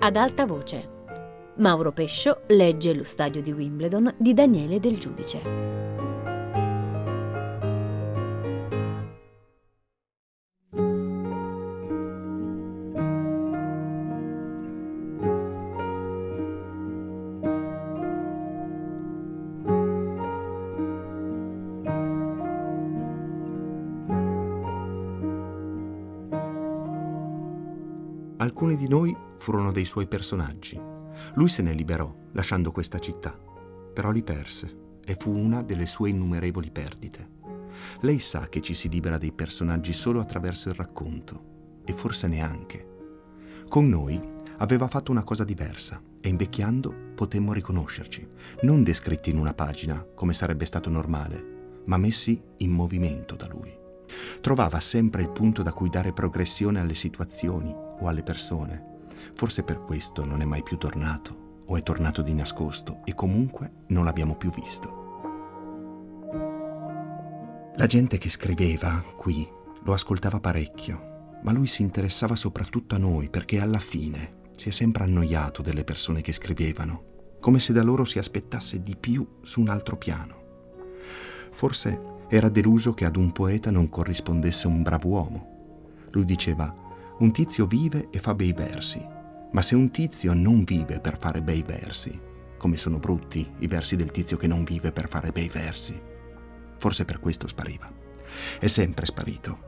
ad alta voce. Mauro Pescio legge Lo stadio di Wimbledon di Daniele Del Giudice. Alcuni di noi furono dei suoi personaggi. Lui se ne liberò, lasciando questa città, però li perse e fu una delle sue innumerevoli perdite. Lei sa che ci si libera dei personaggi solo attraverso il racconto, e forse neanche. Con noi aveva fatto una cosa diversa e invecchiando potemmo riconoscerci, non descritti in una pagina, come sarebbe stato normale, ma messi in movimento da lui. Trovava sempre il punto da cui dare progressione alle situazioni o alle persone. Forse per questo non è mai più tornato o è tornato di nascosto e comunque non l'abbiamo più visto. La gente che scriveva qui lo ascoltava parecchio, ma lui si interessava soprattutto a noi perché alla fine si è sempre annoiato delle persone che scrivevano, come se da loro si aspettasse di più su un altro piano. Forse era deluso che ad un poeta non corrispondesse un bravo uomo. Lui diceva, un tizio vive e fa bei versi, ma se un tizio non vive per fare bei versi, come sono brutti i versi del tizio che non vive per fare bei versi. Forse per questo spariva. È sempre sparito.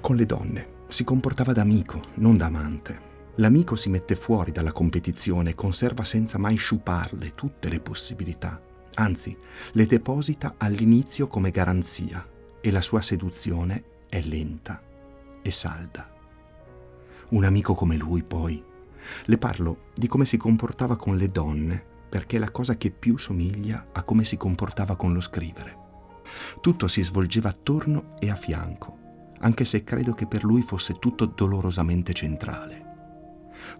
Con le donne si comportava da amico, non da amante. L'amico si mette fuori dalla competizione e conserva senza mai sciuparle tutte le possibilità anzi le deposita all'inizio come garanzia e la sua seduzione è lenta e salda. Un amico come lui, poi, le parlo di come si comportava con le donne perché è la cosa che più somiglia a come si comportava con lo scrivere. Tutto si svolgeva attorno e a fianco, anche se credo che per lui fosse tutto dolorosamente centrale.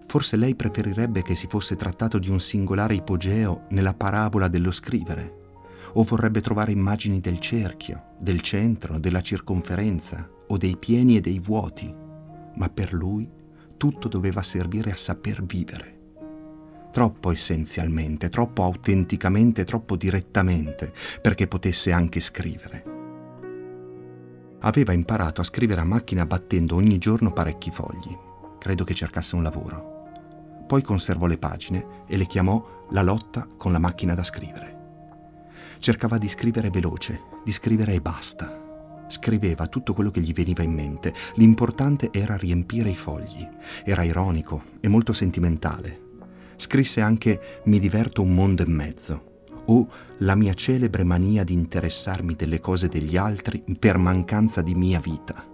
Forse lei preferirebbe che si fosse trattato di un singolare ipogeo nella parabola dello scrivere, o vorrebbe trovare immagini del cerchio, del centro, della circonferenza, o dei pieni e dei vuoti, ma per lui tutto doveva servire a saper vivere. Troppo essenzialmente, troppo autenticamente, troppo direttamente, perché potesse anche scrivere. Aveva imparato a scrivere a macchina battendo ogni giorno parecchi fogli credo che cercasse un lavoro. Poi conservò le pagine e le chiamò La lotta con la macchina da scrivere. Cercava di scrivere veloce, di scrivere e basta. Scriveva tutto quello che gli veniva in mente. L'importante era riempire i fogli. Era ironico e molto sentimentale. Scrisse anche Mi diverto un mondo e mezzo o la mia celebre mania di interessarmi delle cose degli altri per mancanza di mia vita.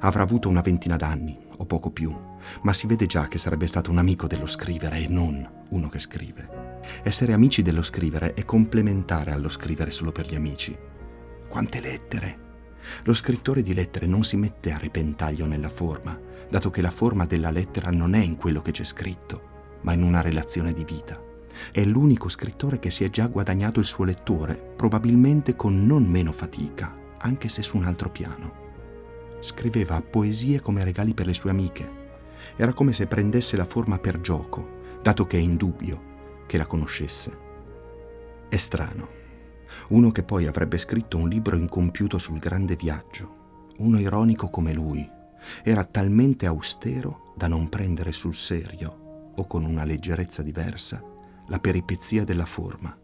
Avrà avuto una ventina d'anni, o poco più, ma si vede già che sarebbe stato un amico dello scrivere e non uno che scrive. Essere amici dello scrivere è complementare allo scrivere solo per gli amici. Quante lettere! Lo scrittore di lettere non si mette a repentaglio nella forma, dato che la forma della lettera non è in quello che c'è scritto, ma in una relazione di vita. È l'unico scrittore che si è già guadagnato il suo lettore, probabilmente con non meno fatica, anche se su un altro piano scriveva poesie come regali per le sue amiche. Era come se prendesse la forma per gioco, dato che è indubbio che la conoscesse. È strano. Uno che poi avrebbe scritto un libro incompiuto sul grande viaggio, uno ironico come lui, era talmente austero da non prendere sul serio, o con una leggerezza diversa, la peripezia della forma.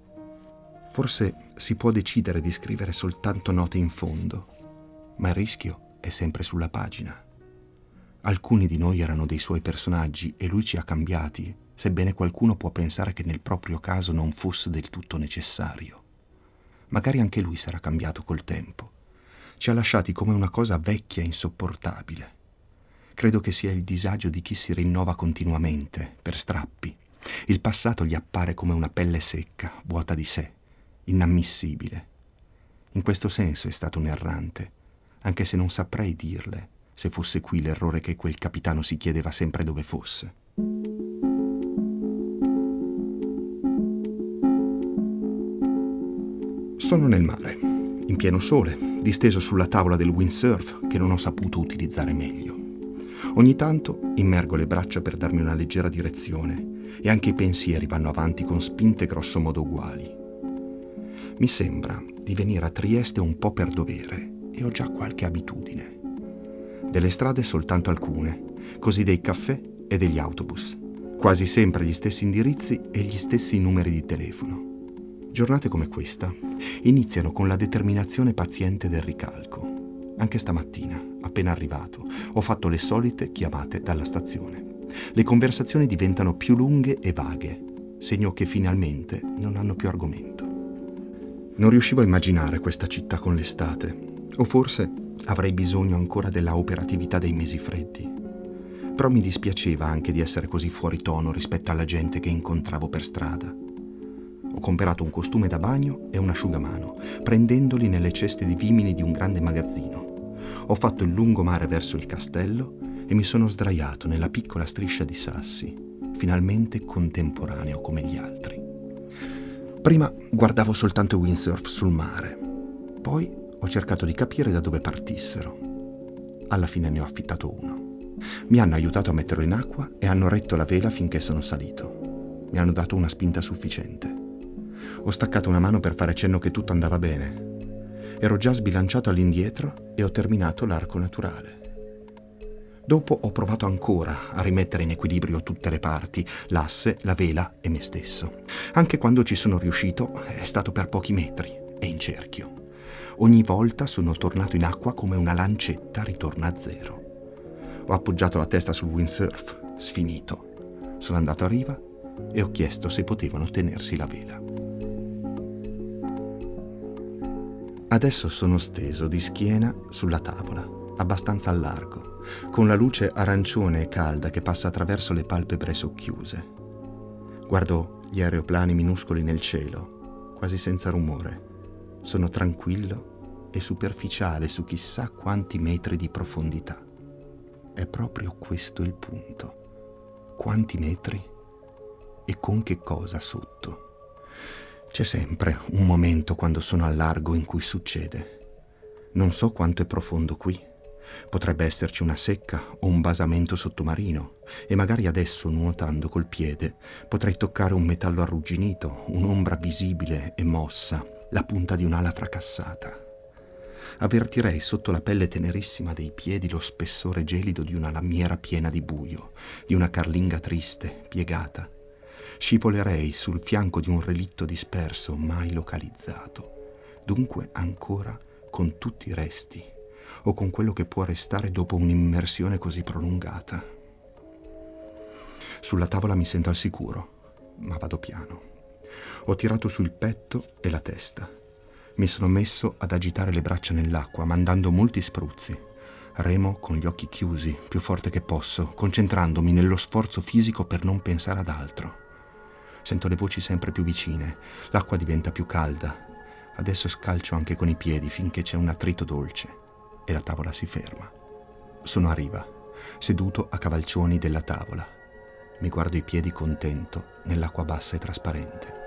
Forse si può decidere di scrivere soltanto note in fondo, ma il rischio è sempre sulla pagina. Alcuni di noi erano dei suoi personaggi e lui ci ha cambiati, sebbene qualcuno può pensare che nel proprio caso non fosse del tutto necessario. Magari anche lui sarà cambiato col tempo. Ci ha lasciati come una cosa vecchia e insopportabile. Credo che sia il disagio di chi si rinnova continuamente, per strappi. Il passato gli appare come una pelle secca, vuota di sé, inammissibile. In questo senso è stato un errante anche se non saprei dirle se fosse qui l'errore che quel capitano si chiedeva sempre dove fosse. Sono nel mare, in pieno sole, disteso sulla tavola del windsurf che non ho saputo utilizzare meglio. Ogni tanto immergo le braccia per darmi una leggera direzione e anche i pensieri vanno avanti con spinte grossomodo uguali. Mi sembra di venire a Trieste un po' per dovere e ho già qualche abitudine. Delle strade soltanto alcune, così dei caffè e degli autobus. Quasi sempre gli stessi indirizzi e gli stessi numeri di telefono. Giornate come questa iniziano con la determinazione paziente del ricalco. Anche stamattina, appena arrivato, ho fatto le solite chiamate dalla stazione. Le conversazioni diventano più lunghe e vaghe, segno che finalmente non hanno più argomento. Non riuscivo a immaginare questa città con l'estate, o forse avrei bisogno ancora della operatività dei mesi freddi. Però mi dispiaceva anche di essere così fuori tono rispetto alla gente che incontravo per strada. Ho comprato un costume da bagno e un asciugamano, prendendoli nelle ceste di vimini di un grande magazzino. Ho fatto il lungomare verso il castello e mi sono sdraiato nella piccola striscia di sassi, finalmente contemporaneo come gli altri. Prima guardavo soltanto windsurf sul mare, poi ho cercato di capire da dove partissero. Alla fine ne ho affittato uno. Mi hanno aiutato a metterlo in acqua e hanno retto la vela finché sono salito. Mi hanno dato una spinta sufficiente. Ho staccato una mano per fare cenno che tutto andava bene. Ero già sbilanciato all'indietro e ho terminato l'arco naturale. Dopo ho provato ancora a rimettere in equilibrio tutte le parti, l'asse, la vela e me stesso. Anche quando ci sono riuscito è stato per pochi metri e in cerchio. Ogni volta sono tornato in acqua come una lancetta ritorna a zero. Ho appoggiato la testa sul windsurf, sfinito. Sono andato a riva e ho chiesto se potevano tenersi la vela. Adesso sono steso di schiena sulla tavola, abbastanza a largo, con la luce arancione e calda che passa attraverso le palpebre socchiuse. Guardo gli aeroplani minuscoli nel cielo, quasi senza rumore. Sono tranquillo e superficiale su chissà quanti metri di profondità. È proprio questo il punto. Quanti metri e con che cosa sotto? C'è sempre un momento quando sono al largo in cui succede. Non so quanto è profondo qui. Potrebbe esserci una secca o un basamento sottomarino e magari adesso, nuotando col piede, potrei toccare un metallo arrugginito, un'ombra visibile e mossa, la punta di un'ala fracassata. Avvertirei sotto la pelle tenerissima dei piedi lo spessore gelido di una lamiera piena di buio, di una carlinga triste, piegata, scivolerei sul fianco di un relitto disperso mai localizzato, dunque ancora con tutti i resti o con quello che può restare dopo un'immersione così prolungata. Sulla tavola mi sento al sicuro, ma vado piano. Ho tirato sul petto e la testa. Mi sono messo ad agitare le braccia nell'acqua, mandando molti spruzzi. Remo con gli occhi chiusi, più forte che posso, concentrandomi nello sforzo fisico per non pensare ad altro. Sento le voci sempre più vicine, l'acqua diventa più calda. Adesso scalcio anche con i piedi finché c'è un attrito dolce e la tavola si ferma. Sono a riva, seduto a cavalcioni della tavola. Mi guardo i piedi contento nell'acqua bassa e trasparente.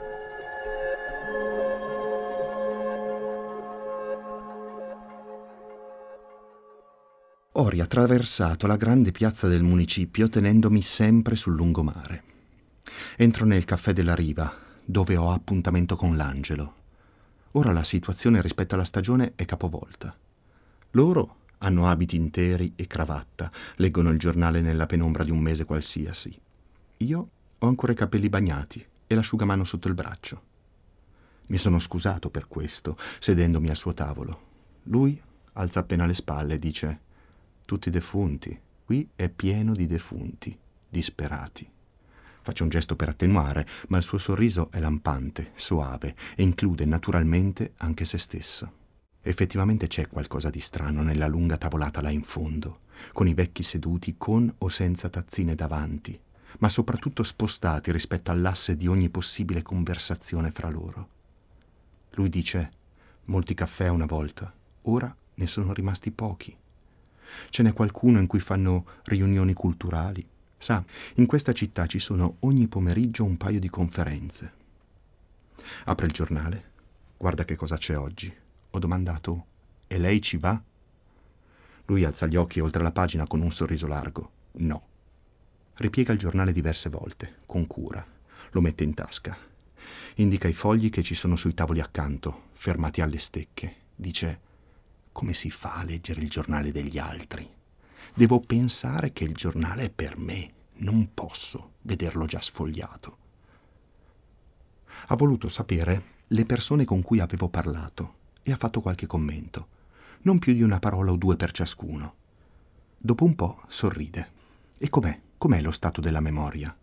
Ho riattraversato la grande piazza del municipio tenendomi sempre sul lungomare. Entro nel caffè della riva, dove ho appuntamento con l'angelo. Ora la situazione rispetto alla stagione è capovolta. Loro hanno abiti interi e cravatta, leggono il giornale nella penombra di un mese qualsiasi. Io ho ancora i capelli bagnati e l'asciugamano sotto il braccio. Mi sono scusato per questo, sedendomi al suo tavolo. Lui alza appena le spalle e dice: Tutti defunti, qui è pieno di defunti, disperati. Faccio un gesto per attenuare, ma il suo sorriso è lampante, soave e include naturalmente anche se stesso. Effettivamente c'è qualcosa di strano nella lunga tavolata là in fondo, con i vecchi seduti con o senza tazzine davanti, ma soprattutto spostati rispetto all'asse di ogni possibile conversazione fra loro. Lui dice molti caffè una volta, ora ne sono rimasti pochi. Ce n'è qualcuno in cui fanno riunioni culturali, Sa, in questa città ci sono ogni pomeriggio un paio di conferenze. Apre il giornale, guarda che cosa c'è oggi. Ho domandato, e lei ci va? Lui alza gli occhi oltre la pagina con un sorriso largo. No. Ripiega il giornale diverse volte, con cura. Lo mette in tasca. Indica i fogli che ci sono sui tavoli accanto, fermati alle stecche. Dice, come si fa a leggere il giornale degli altri? Devo pensare che il giornale è per me. Non posso vederlo già sfogliato. Ha voluto sapere le persone con cui avevo parlato e ha fatto qualche commento. Non più di una parola o due per ciascuno. Dopo un po' sorride. E com'è? Com'è lo stato della memoria?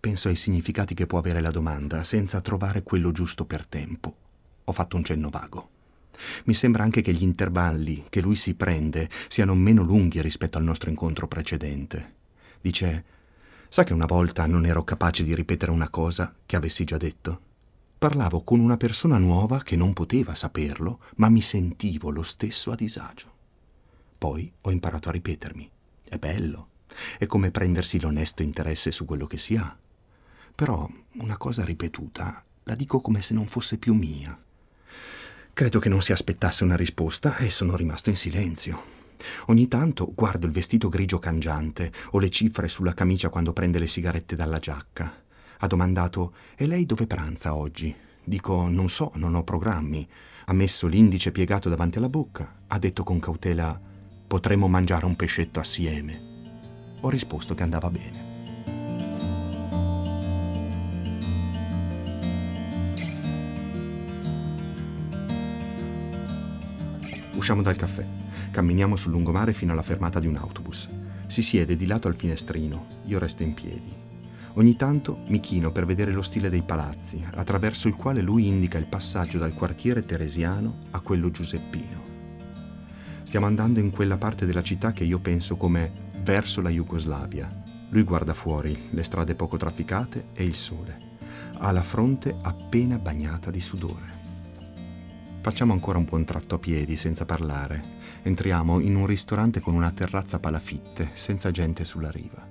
Penso ai significati che può avere la domanda senza trovare quello giusto per tempo. Ho fatto un cenno vago. Mi sembra anche che gli intervalli che lui si prende siano meno lunghi rispetto al nostro incontro precedente. Dice, sa che una volta non ero capace di ripetere una cosa che avessi già detto? Parlavo con una persona nuova che non poteva saperlo, ma mi sentivo lo stesso a disagio. Poi ho imparato a ripetermi. È bello. È come prendersi l'onesto interesse su quello che si ha. Però una cosa ripetuta la dico come se non fosse più mia. Credo che non si aspettasse una risposta e sono rimasto in silenzio. Ogni tanto guardo il vestito grigio cangiante o le cifre sulla camicia quando prende le sigarette dalla giacca. Ha domandato: E lei dove pranza oggi? Dico: Non so, non ho programmi. Ha messo l'indice piegato davanti alla bocca. Ha detto con cautela: Potremmo mangiare un pescetto assieme. Ho risposto che andava bene. Usciamo dal caffè. Camminiamo sul lungomare fino alla fermata di un autobus. Si siede di lato al finestrino, io resto in piedi. Ogni tanto mi chino per vedere lo stile dei palazzi, attraverso il quale lui indica il passaggio dal quartiere teresiano a quello giuseppino. Stiamo andando in quella parte della città che io penso come verso la Jugoslavia. Lui guarda fuori, le strade poco trafficate e il sole. Ha la fronte appena bagnata di sudore. Facciamo ancora un buon tratto a piedi, senza parlare. Entriamo in un ristorante con una terrazza palafitte, senza gente sulla riva.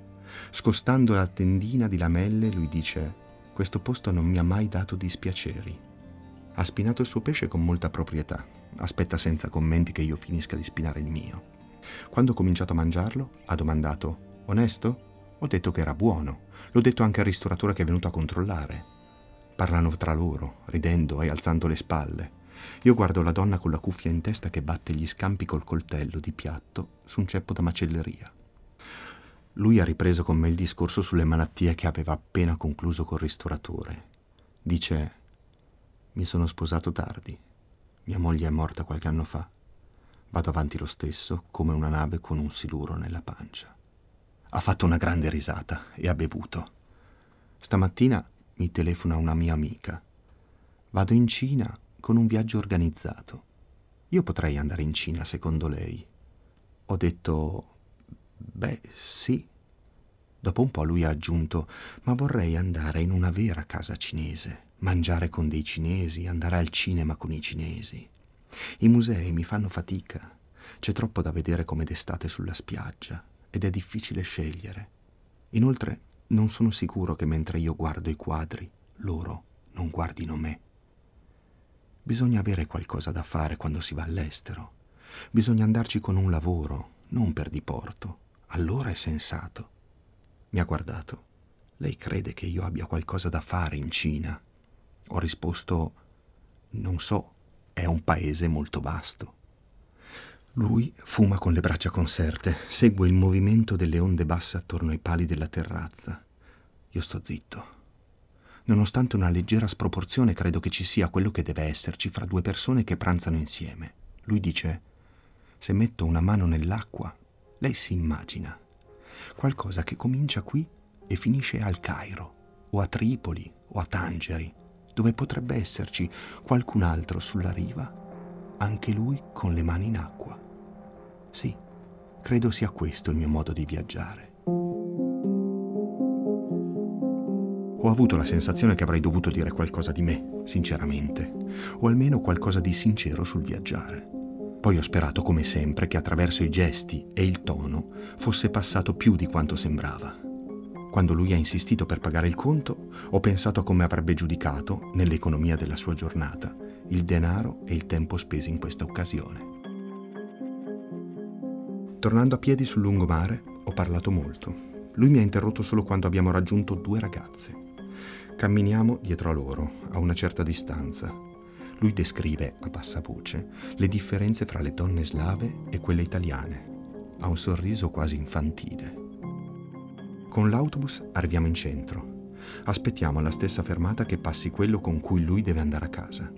Scostando la tendina di lamelle, lui dice: Questo posto non mi ha mai dato dispiaceri. Ha spinato il suo pesce con molta proprietà. Aspetta senza commenti che io finisca di spinare il mio. Quando ho cominciato a mangiarlo, ha domandato: Onesto? Ho detto che era buono. L'ho detto anche al ristoratore che è venuto a controllare. Parlano tra loro, ridendo e alzando le spalle. Io guardo la donna con la cuffia in testa che batte gli scampi col coltello di piatto su un ceppo da macelleria. Lui ha ripreso con me il discorso sulle malattie che aveva appena concluso col ristoratore. Dice, mi sono sposato tardi, mia moglie è morta qualche anno fa, vado avanti lo stesso come una nave con un siluro nella pancia. Ha fatto una grande risata e ha bevuto. Stamattina mi telefona una mia amica. Vado in Cina con un viaggio organizzato. Io potrei andare in Cina, secondo lei. Ho detto, beh, sì. Dopo un po' lui ha aggiunto, ma vorrei andare in una vera casa cinese, mangiare con dei cinesi, andare al cinema con i cinesi. I musei mi fanno fatica. C'è troppo da vedere come d'estate sulla spiaggia ed è difficile scegliere. Inoltre non sono sicuro che mentre io guardo i quadri, loro non guardino me. Bisogna avere qualcosa da fare quando si va all'estero. Bisogna andarci con un lavoro, non per diporto. Allora è sensato. Mi ha guardato. Lei crede che io abbia qualcosa da fare in Cina? Ho risposto, non so, è un paese molto vasto. Lui fuma con le braccia conserte, segue il movimento delle onde basse attorno ai pali della terrazza. Io sto zitto. Nonostante una leggera sproporzione, credo che ci sia quello che deve esserci fra due persone che pranzano insieme. Lui dice, se metto una mano nell'acqua, lei si immagina. Qualcosa che comincia qui e finisce al Cairo, o a Tripoli, o a Tangeri, dove potrebbe esserci qualcun altro sulla riva, anche lui con le mani in acqua. Sì, credo sia questo il mio modo di viaggiare. Ho avuto la sensazione che avrei dovuto dire qualcosa di me, sinceramente, o almeno qualcosa di sincero sul viaggiare. Poi ho sperato, come sempre, che attraverso i gesti e il tono fosse passato più di quanto sembrava. Quando lui ha insistito per pagare il conto, ho pensato a come avrebbe giudicato, nell'economia della sua giornata, il denaro e il tempo spesi in questa occasione. Tornando a piedi sul lungomare, Ho parlato molto. Lui mi ha interrotto solo quando abbiamo raggiunto due ragazze. Camminiamo dietro a loro, a una certa distanza. Lui descrive, a bassa voce, le differenze fra le donne slave e quelle italiane. Ha un sorriso quasi infantile. Con l'autobus arriviamo in centro. Aspettiamo alla stessa fermata che passi quello con cui lui deve andare a casa.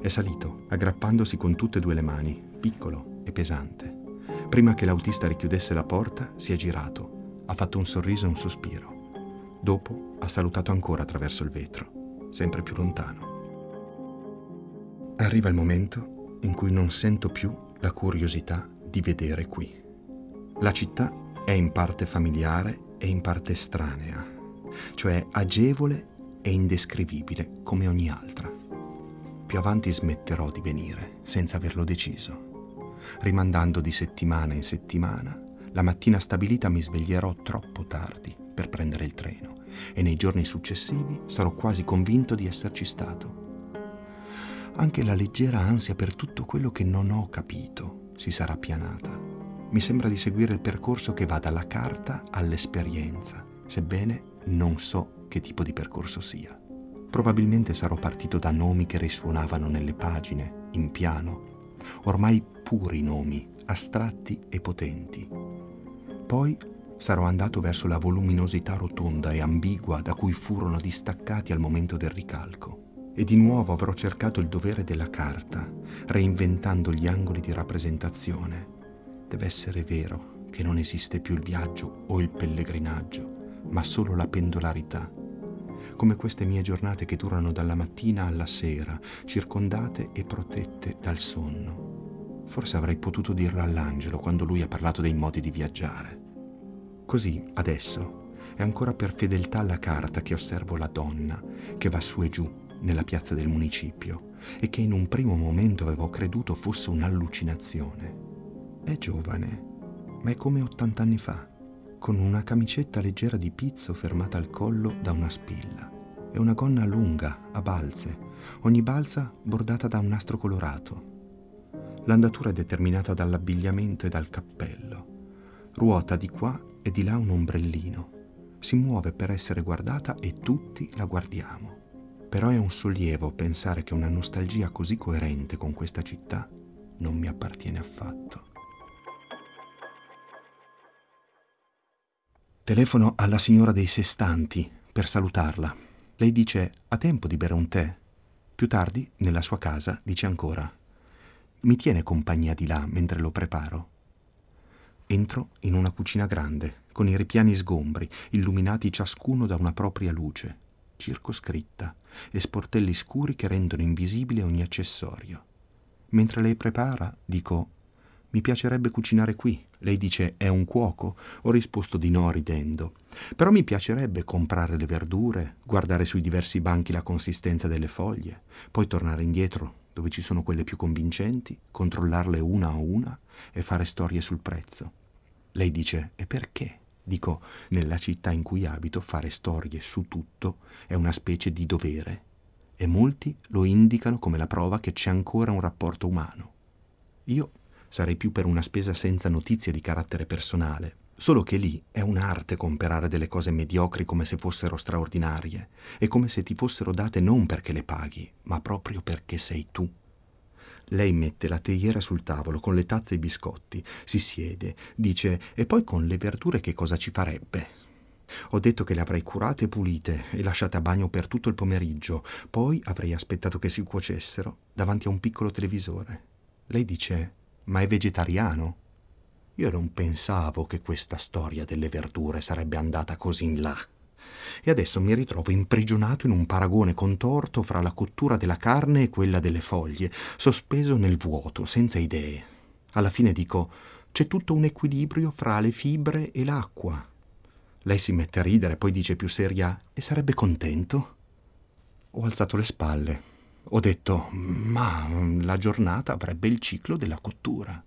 È salito, aggrappandosi con tutte e due le mani, piccolo e pesante. Prima che l'autista richiudesse la porta, si è girato, ha fatto un sorriso e un sospiro. Dopo ha salutato ancora attraverso il vetro, sempre più lontano. Arriva il momento in cui non sento più la curiosità di vedere qui. La città è in parte familiare e in parte estranea, cioè agevole e indescrivibile come ogni altra. Più avanti smetterò di venire senza averlo deciso. Rimandando di settimana in settimana, la mattina stabilita mi sveglierò troppo tardi per prendere il treno e nei giorni successivi sarò quasi convinto di esserci stato. Anche la leggera ansia per tutto quello che non ho capito si sarà pianata. Mi sembra di seguire il percorso che va dalla carta all'esperienza, sebbene non so che tipo di percorso sia. Probabilmente sarò partito da nomi che risuonavano nelle pagine, in piano, ormai puri nomi, astratti e potenti. Poi sarò andato verso la voluminosità rotonda e ambigua da cui furono distaccati al momento del ricalco. E di nuovo avrò cercato il dovere della carta, reinventando gli angoli di rappresentazione. Deve essere vero che non esiste più il viaggio o il pellegrinaggio, ma solo la pendolarità come queste mie giornate che durano dalla mattina alla sera, circondate e protette dal sonno. Forse avrei potuto dirlo all'angelo quando lui ha parlato dei modi di viaggiare. Così, adesso, è ancora per fedeltà alla carta che osservo la donna che va su e giù nella piazza del municipio e che in un primo momento avevo creduto fosse un'allucinazione. È giovane, ma è come 80 anni fa con una camicetta leggera di pizzo fermata al collo da una spilla e una gonna lunga, a balze, ogni balza bordata da un nastro colorato. L'andatura è determinata dall'abbigliamento e dal cappello. Ruota di qua e di là un ombrellino. Si muove per essere guardata e tutti la guardiamo. Però è un sollievo pensare che una nostalgia così coerente con questa città non mi appartiene affatto. Telefono alla signora dei Sestanti per salutarla. Lei dice ha tempo di bere un tè. Più tardi, nella sua casa, dice ancora mi tiene compagnia di là mentre lo preparo. Entro in una cucina grande, con i ripiani sgombri, illuminati ciascuno da una propria luce, circoscritta, e sportelli scuri che rendono invisibile ogni accessorio. Mentre lei prepara, dico mi piacerebbe cucinare qui. Lei dice è un cuoco? Ho risposto di no ridendo. Però mi piacerebbe comprare le verdure, guardare sui diversi banchi la consistenza delle foglie, poi tornare indietro dove ci sono quelle più convincenti, controllarle una a una e fare storie sul prezzo. Lei dice e perché? Dico, nella città in cui abito fare storie su tutto è una specie di dovere e molti lo indicano come la prova che c'è ancora un rapporto umano. Io sarei più per una spesa senza notizie di carattere personale. Solo che lì è un'arte comperare delle cose mediocri come se fossero straordinarie e come se ti fossero date non perché le paghi, ma proprio perché sei tu. Lei mette la teiera sul tavolo con le tazze e i biscotti, si siede, dice e poi con le verdure che cosa ci farebbe? Ho detto che le avrei curate e pulite e lasciate a bagno per tutto il pomeriggio, poi avrei aspettato che si cuocessero davanti a un piccolo televisore. Lei dice ma è vegetariano? Io non pensavo che questa storia delle verdure sarebbe andata così in là. E adesso mi ritrovo imprigionato in un paragone contorto fra la cottura della carne e quella delle foglie, sospeso nel vuoto, senza idee. Alla fine dico, c'è tutto un equilibrio fra le fibre e l'acqua. Lei si mette a ridere, poi dice più seria, e sarebbe contento? Ho alzato le spalle. Ho detto, ma la giornata avrebbe il ciclo della cottura.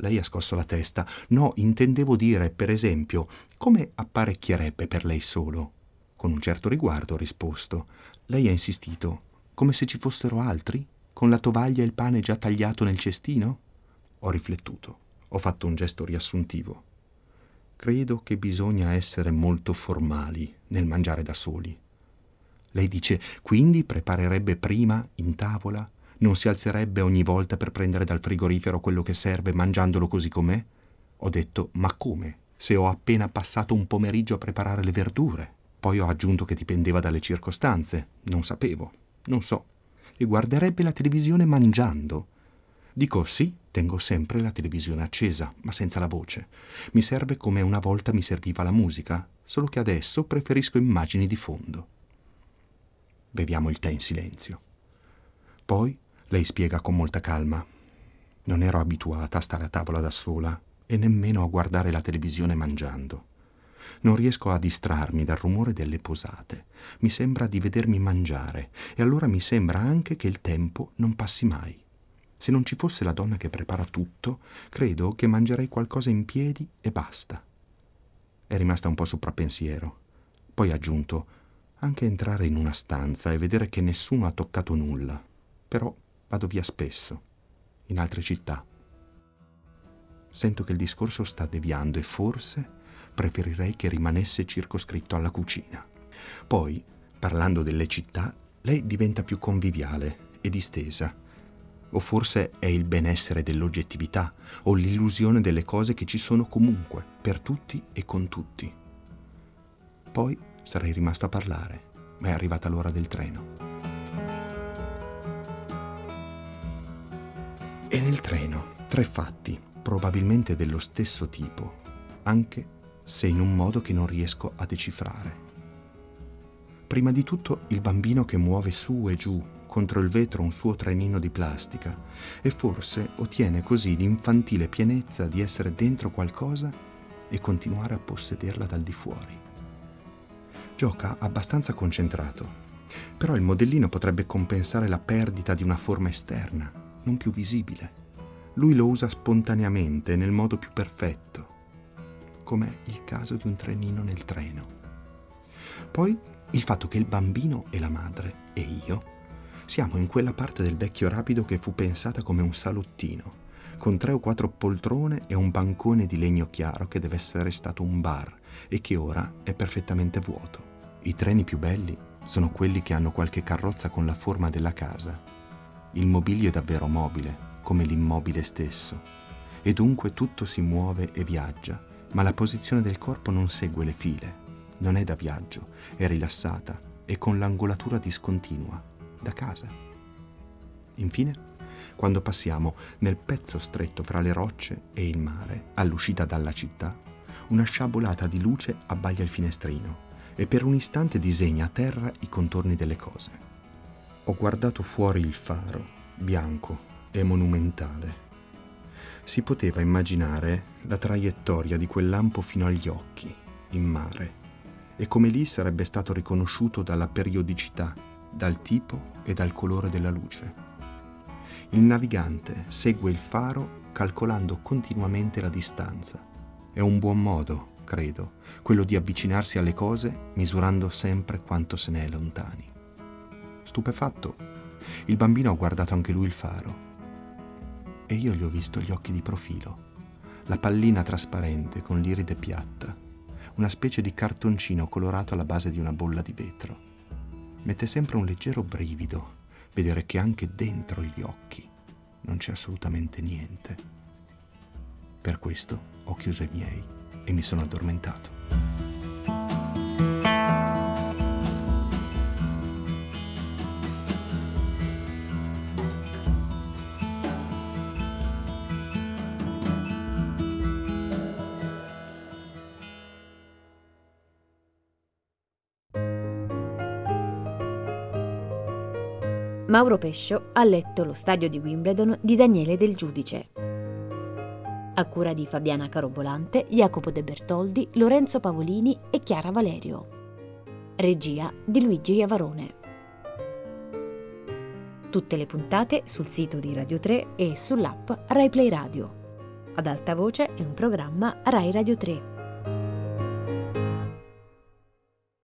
Lei ha scosso la testa. No, intendevo dire, per esempio, come apparecchierebbe per lei solo? Con un certo riguardo ho risposto. Lei ha insistito. Come se ci fossero altri? Con la tovaglia e il pane già tagliato nel cestino? Ho riflettuto. Ho fatto un gesto riassuntivo. Credo che bisogna essere molto formali nel mangiare da soli. Lei dice, quindi preparerebbe prima in tavola? Non si alzerebbe ogni volta per prendere dal frigorifero quello che serve mangiandolo così com'è? Ho detto, ma come? Se ho appena passato un pomeriggio a preparare le verdure. Poi ho aggiunto che dipendeva dalle circostanze. Non sapevo. Non so. E guarderebbe la televisione mangiando. Dico sì, tengo sempre la televisione accesa, ma senza la voce. Mi serve come una volta mi serviva la musica, solo che adesso preferisco immagini di fondo. Beviamo il tè in silenzio. Poi lei spiega con molta calma. Non ero abituata a stare a tavola da sola e nemmeno a guardare la televisione mangiando. Non riesco a distrarmi dal rumore delle posate. Mi sembra di vedermi mangiare e allora mi sembra anche che il tempo non passi mai. Se non ci fosse la donna che prepara tutto, credo che mangerei qualcosa in piedi e basta. È rimasta un po' soprappensiero. Poi ha aggiunto, anche entrare in una stanza e vedere che nessuno ha toccato nulla. Però vado via spesso, in altre città. Sento che il discorso sta deviando e forse preferirei che rimanesse circoscritto alla cucina. Poi, parlando delle città, lei diventa più conviviale e distesa o forse è il benessere dell'oggettività o l'illusione delle cose che ci sono comunque, per tutti e con tutti. Poi sarei rimasto a parlare, ma è arrivata l'ora del treno. E nel treno tre fatti, probabilmente dello stesso tipo, anche se in un modo che non riesco a decifrare. Prima di tutto il bambino che muove su e giù contro il vetro un suo trenino di plastica e forse ottiene così l'infantile pienezza di essere dentro qualcosa e continuare a possederla dal di fuori. Gioca abbastanza concentrato, però il modellino potrebbe compensare la perdita di una forma esterna, non più visibile. Lui lo usa spontaneamente nel modo più perfetto, come il caso di un trenino nel treno. Poi il fatto che il bambino e la madre e io siamo in quella parte del vecchio rapido che fu pensata come un salottino, con tre o quattro poltrone e un bancone di legno chiaro che deve essere stato un bar e che ora è perfettamente vuoto. I treni più belli sono quelli che hanno qualche carrozza con la forma della casa. Il mobilio è davvero mobile, come l'immobile stesso, e dunque tutto si muove e viaggia, ma la posizione del corpo non segue le file, non è da viaggio, è rilassata e con l'angolatura discontinua da casa. Infine, quando passiamo nel pezzo stretto fra le rocce e il mare, all'uscita dalla città, una sciabolata di luce abbaglia il finestrino e per un istante disegna a terra i contorni delle cose. Ho guardato fuori il faro, bianco e monumentale. Si poteva immaginare la traiettoria di quel lampo fino agli occhi, in mare, e come lì sarebbe stato riconosciuto dalla periodicità dal tipo e dal colore della luce. Il navigante segue il faro calcolando continuamente la distanza. È un buon modo, credo, quello di avvicinarsi alle cose misurando sempre quanto se ne è lontani. Stupefatto, il bambino ha guardato anche lui il faro. E io gli ho visto gli occhi di profilo, la pallina trasparente con l'iride piatta, una specie di cartoncino colorato alla base di una bolla di vetro. Mette sempre un leggero brivido vedere che anche dentro gli occhi non c'è assolutamente niente. Per questo ho chiuso i miei e mi sono addormentato. Mauro Pescio ha letto Lo stadio di Wimbledon di Daniele Del Giudice. A cura di Fabiana Carobolante, Jacopo De Bertoldi, Lorenzo Pavolini e Chiara Valerio. Regia di Luigi Iavarone. Tutte le puntate sul sito di Radio 3 e sull'app RaiPlay Radio. Ad alta voce è un programma Rai Radio 3.